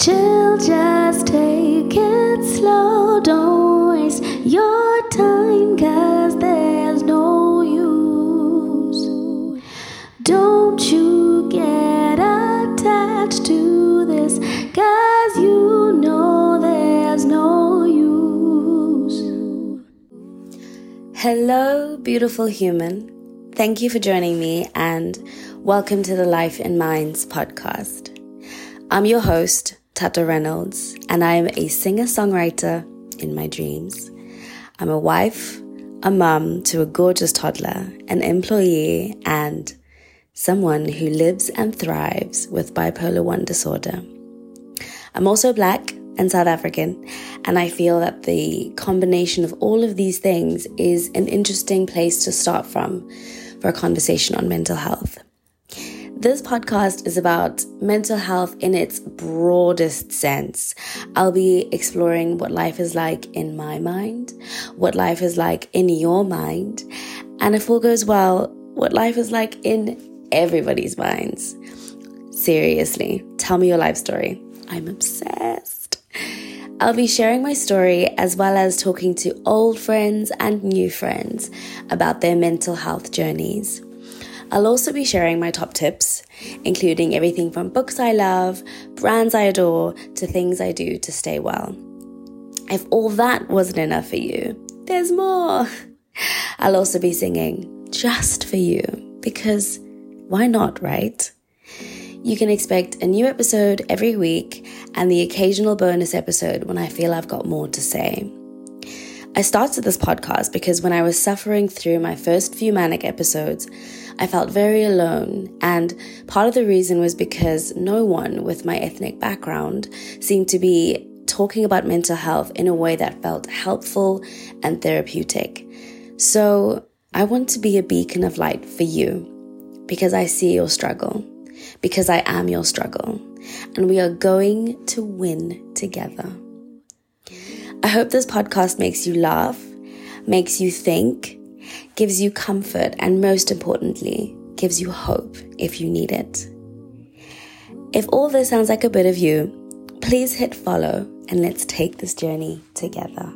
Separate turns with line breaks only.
Chill, just take it slow. Don't waste your time, cause there's no use. Don't you get attached to this, cause you know there's no use.
Hello, beautiful human. Thank you for joining me and welcome to the Life in Minds podcast. I'm your host, Tata Reynolds, and I'm a singer songwriter in my dreams. I'm a wife, a mum to a gorgeous toddler, an employee, and someone who lives and thrives with bipolar 1 disorder. I'm also black and South African, and I feel that the combination of all of these things is an interesting place to start from for a conversation on mental health. This podcast is about mental health in its broadest sense. I'll be exploring what life is like in my mind, what life is like in your mind, and if all goes well, what life is like in everybody's minds. Seriously, tell me your life story. I'm obsessed. I'll be sharing my story as well as talking to old friends and new friends about their mental health journeys. I'll also be sharing my top tips, including everything from books I love, brands I adore, to things I do to stay well. If all that wasn't enough for you, there's more. I'll also be singing just for you, because why not, right? You can expect a new episode every week and the occasional bonus episode when I feel I've got more to say. I started this podcast because when I was suffering through my first few manic episodes, I felt very alone, and part of the reason was because no one with my ethnic background seemed to be talking about mental health in a way that felt helpful and therapeutic. So I want to be a beacon of light for you because I see your struggle, because I am your struggle, and we are going to win together. I hope this podcast makes you laugh, makes you think, gives you comfort, and most importantly, gives you hope if you need it. If all this sounds like a bit of you, please hit follow and let's take this journey together.